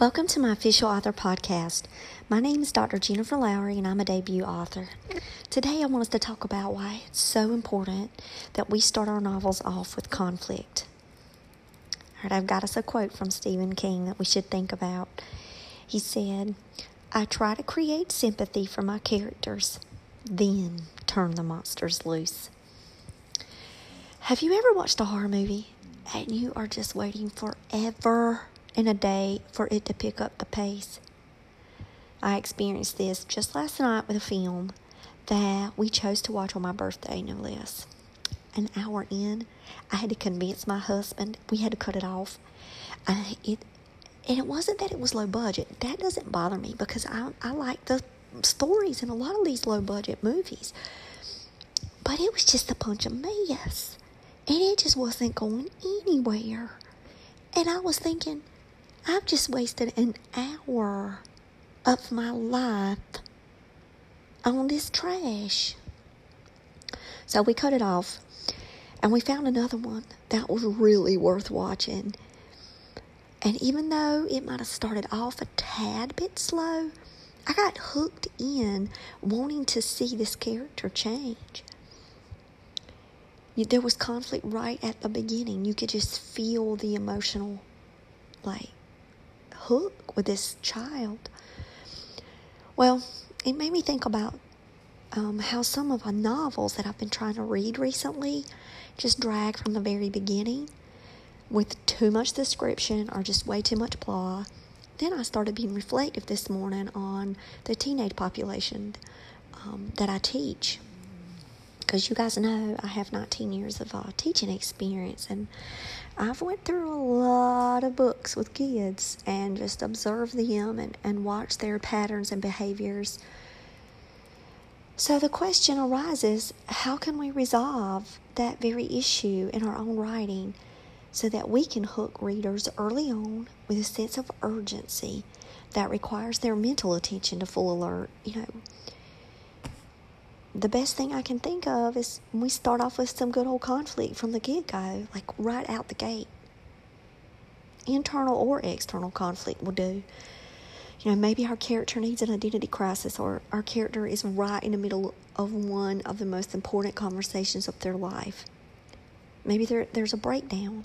Welcome to my official author podcast. My name is Dr. Jennifer Lowry, and I'm a debut author. Today, I want us to talk about why it's so important that we start our novels off with conflict. All right, I've got us a quote from Stephen King that we should think about. He said, I try to create sympathy for my characters, then turn the monsters loose. Have you ever watched a horror movie and you are just waiting forever in a day for it to pick up the pace. I experienced this just last night with a film that we chose to watch on my birthday, no less. An hour in, I had to convince my husband we had to cut it off. It, and it wasn't that it was low budget. That doesn't bother me because I, I like the stories in a lot of these low budget movies. But it was just a bunch of mess. And it just wasn't going anywhere. And I was thinking, I've just wasted an hour of my life on this trash. So we cut it off and we found another one that was really worth watching. And even though it might have started off a tad bit slow, I got hooked in wanting to see this character change. There was conflict right at the beginning. You could just feel the emotional, like, hook with this child. Well, it made me think about um, how some of the novels that I've been trying to read recently just drag from the very beginning with too much description or just way too much plot. Then I started being reflective this morning on the teenage population um, that I teach because you guys know I have 19 years of uh, teaching experience and I've went through a lot of books with kids and just observed them and, and watched their patterns and behaviors. So the question arises, how can we resolve that very issue in our own writing so that we can hook readers early on with a sense of urgency that requires their mental attention to full alert, you know, the best thing I can think of is we start off with some good old conflict from the get go, like right out the gate. Internal or external conflict will do. You know, maybe our character needs an identity crisis, or our character is right in the middle of one of the most important conversations of their life. Maybe there, there's a breakdown.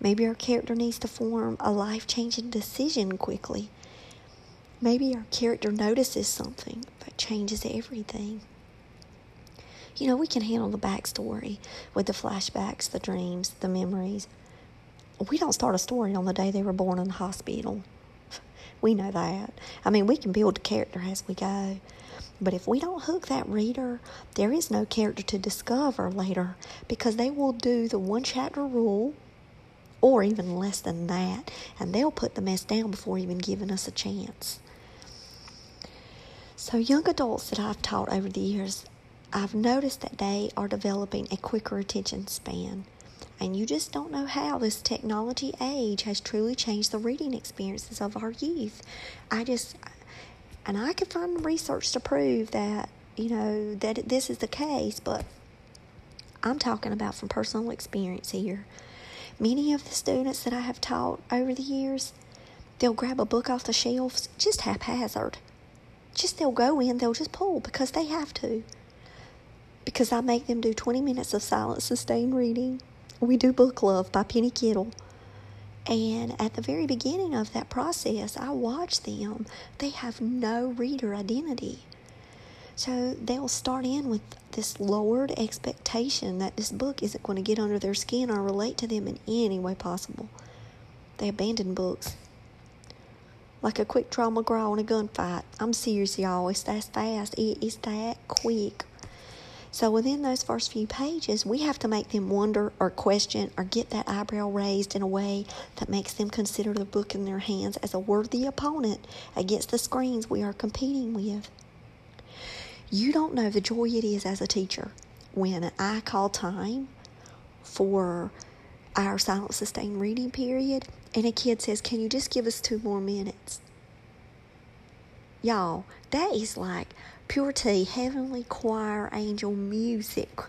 Maybe our character needs to form a life changing decision quickly. Maybe our character notices something that changes everything. You know, we can handle the backstory with the flashbacks, the dreams, the memories. We don't start a story on the day they were born in the hospital. We know that. I mean, we can build the character as we go. But if we don't hook that reader, there is no character to discover later because they will do the one chapter rule or even less than that, and they'll put the mess down before even giving us a chance. So, young adults that I've taught over the years, I've noticed that they are developing a quicker attention span. And you just don't know how this technology age has truly changed the reading experiences of our youth. I just, and I can find research to prove that, you know, that this is the case, but I'm talking about from personal experience here. Many of the students that I have taught over the years, they'll grab a book off the shelves just haphazard. Just they'll go in, they'll just pull because they have to because I make them do 20 minutes of silent sustained reading. We do Book Love by Penny Kittle. And at the very beginning of that process, I watch them. They have no reader identity. So they'll start in with this lowered expectation that this book isn't going to get under their skin or relate to them in any way possible. They abandon books. Like a quick draw McGraw in a gunfight. I'm serious, y'all. It's that fast. It is that quick. So within those first few pages, we have to make them wonder or question or get that eyebrow raised in a way that makes them consider the book in their hands as a worthy opponent against the screens we are competing with. You don't know the joy it is as a teacher when I call time for our silent sustained reading period and a kid says, Can you just give us two more minutes? Y'all, that is like pure tea, heavenly choir angel music.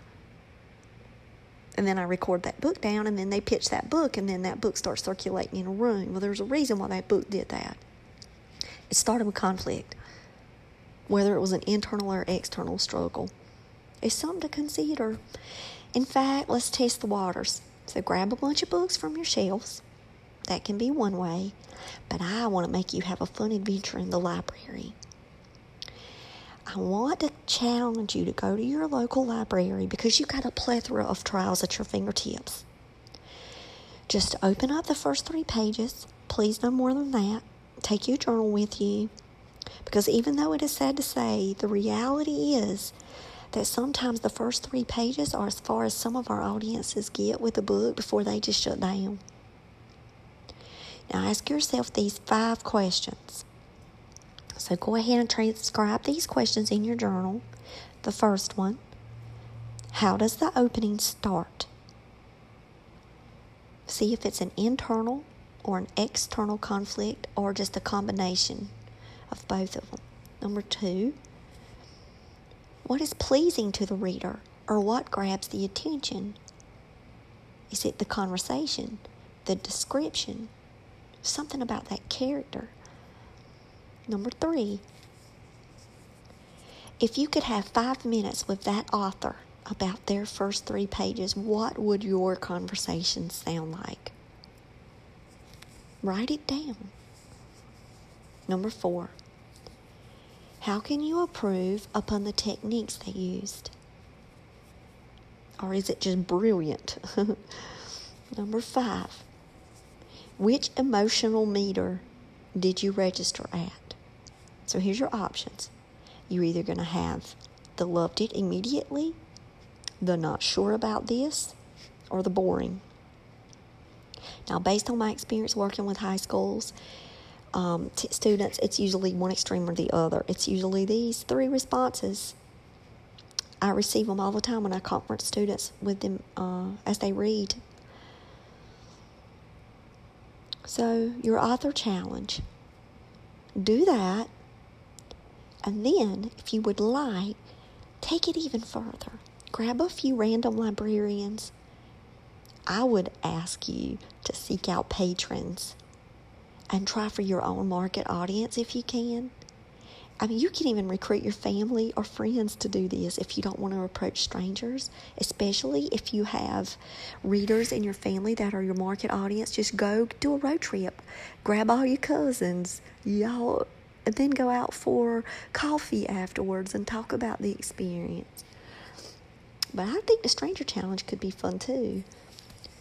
And then I record that book down, and then they pitch that book, and then that book starts circulating in a room. Well, there's a reason why that book did that. It started with conflict, whether it was an internal or external struggle. It's something to consider. In fact, let's test the waters. So grab a bunch of books from your shelves. That can be one way, but I want to make you have a fun adventure in the library. I want to challenge you to go to your local library because you've got a plethora of trials at your fingertips. Just open up the first three pages. Please, no more than that. Take your journal with you. Because even though it is sad to say, the reality is that sometimes the first three pages are as far as some of our audiences get with a book before they just shut down. Now ask yourself these five questions. So go ahead and transcribe these questions in your journal. The first one How does the opening start? See if it's an internal or an external conflict or just a combination of both of them. Number two, what is pleasing to the reader or what grabs the attention? Is it the conversation, the description, something about that character? Number three, if you could have five minutes with that author about their first three pages, what would your conversation sound like? Write it down. Number four, how can you improve upon the techniques they used? Or is it just brilliant? Number five, which emotional meter did you register at? So here's your options. You're either going to have the loved it immediately, the not sure about this, or the boring. Now, based on my experience working with high schools, um, t- students, it's usually one extreme or the other. It's usually these three responses. I receive them all the time when I conference students with them uh, as they read. So, your author challenge do that, and then, if you would like, take it even further. Grab a few random librarians I would ask you to seek out patrons and try for your own market audience if you can. I mean, you can even recruit your family or friends to do this if you don't want to approach strangers, especially if you have readers in your family that are your market audience. Just go do a road trip, grab all your cousins, y'all, and then go out for coffee afterwards and talk about the experience. But I think the stranger challenge could be fun too.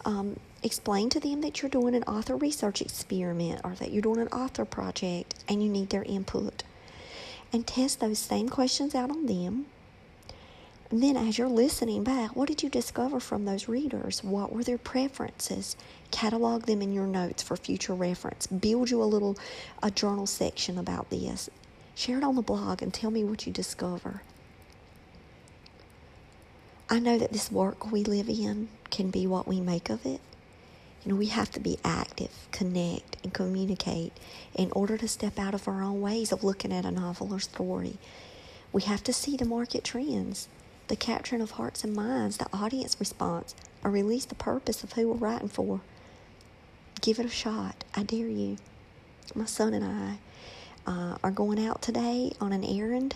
Um, explain to them that you're doing an author research experiment or that you're doing an author project and you need their input. And test those same questions out on them. And then, as you're listening back, what did you discover from those readers? What were their preferences? Catalog them in your notes for future reference. Build you a little a journal section about this. Share it on the blog and tell me what you discover. I know that this work we live in can be what we make of it. You know, we have to be active, connect, and communicate in order to step out of our own ways of looking at a novel or story. We have to see the market trends, the capturing of hearts and minds, the audience response, or release the purpose of who we're writing for. Give it a shot. I dare you. My son and I uh, are going out today on an errand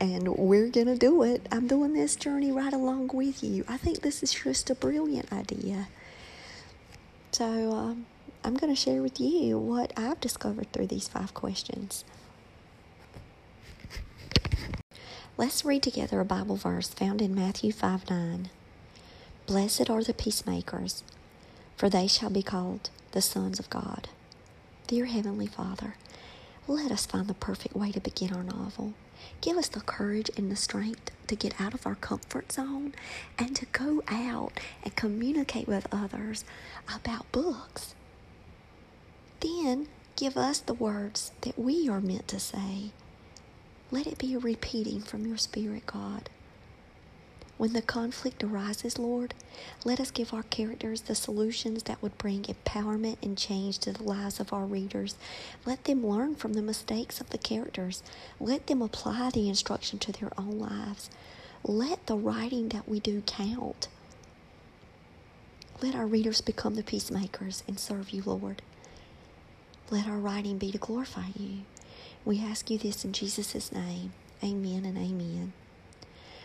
and we're going to do it. I'm doing this journey right along with you. I think this is just a brilliant idea. So, um, I'm going to share with you what I've discovered through these five questions. Let's read together a Bible verse found in Matthew 5 9. Blessed are the peacemakers, for they shall be called the sons of God. Dear Heavenly Father, let us find the perfect way to begin our novel. Give us the courage and the strength to get out of our comfort zone and to go out and communicate with others about books. Then give us the words that we are meant to say. Let it be a repeating from your Spirit, God. When the conflict arises, Lord, let us give our characters the solutions that would bring empowerment and change to the lives of our readers. Let them learn from the mistakes of the characters. Let them apply the instruction to their own lives. Let the writing that we do count. Let our readers become the peacemakers and serve you, Lord. Let our writing be to glorify you. We ask you this in Jesus' name. Amen and amen.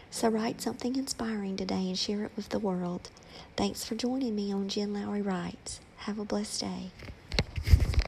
So write something inspiring today and share it with the world. Thanks for joining me on Jen Lowry Writes. Have a blessed day.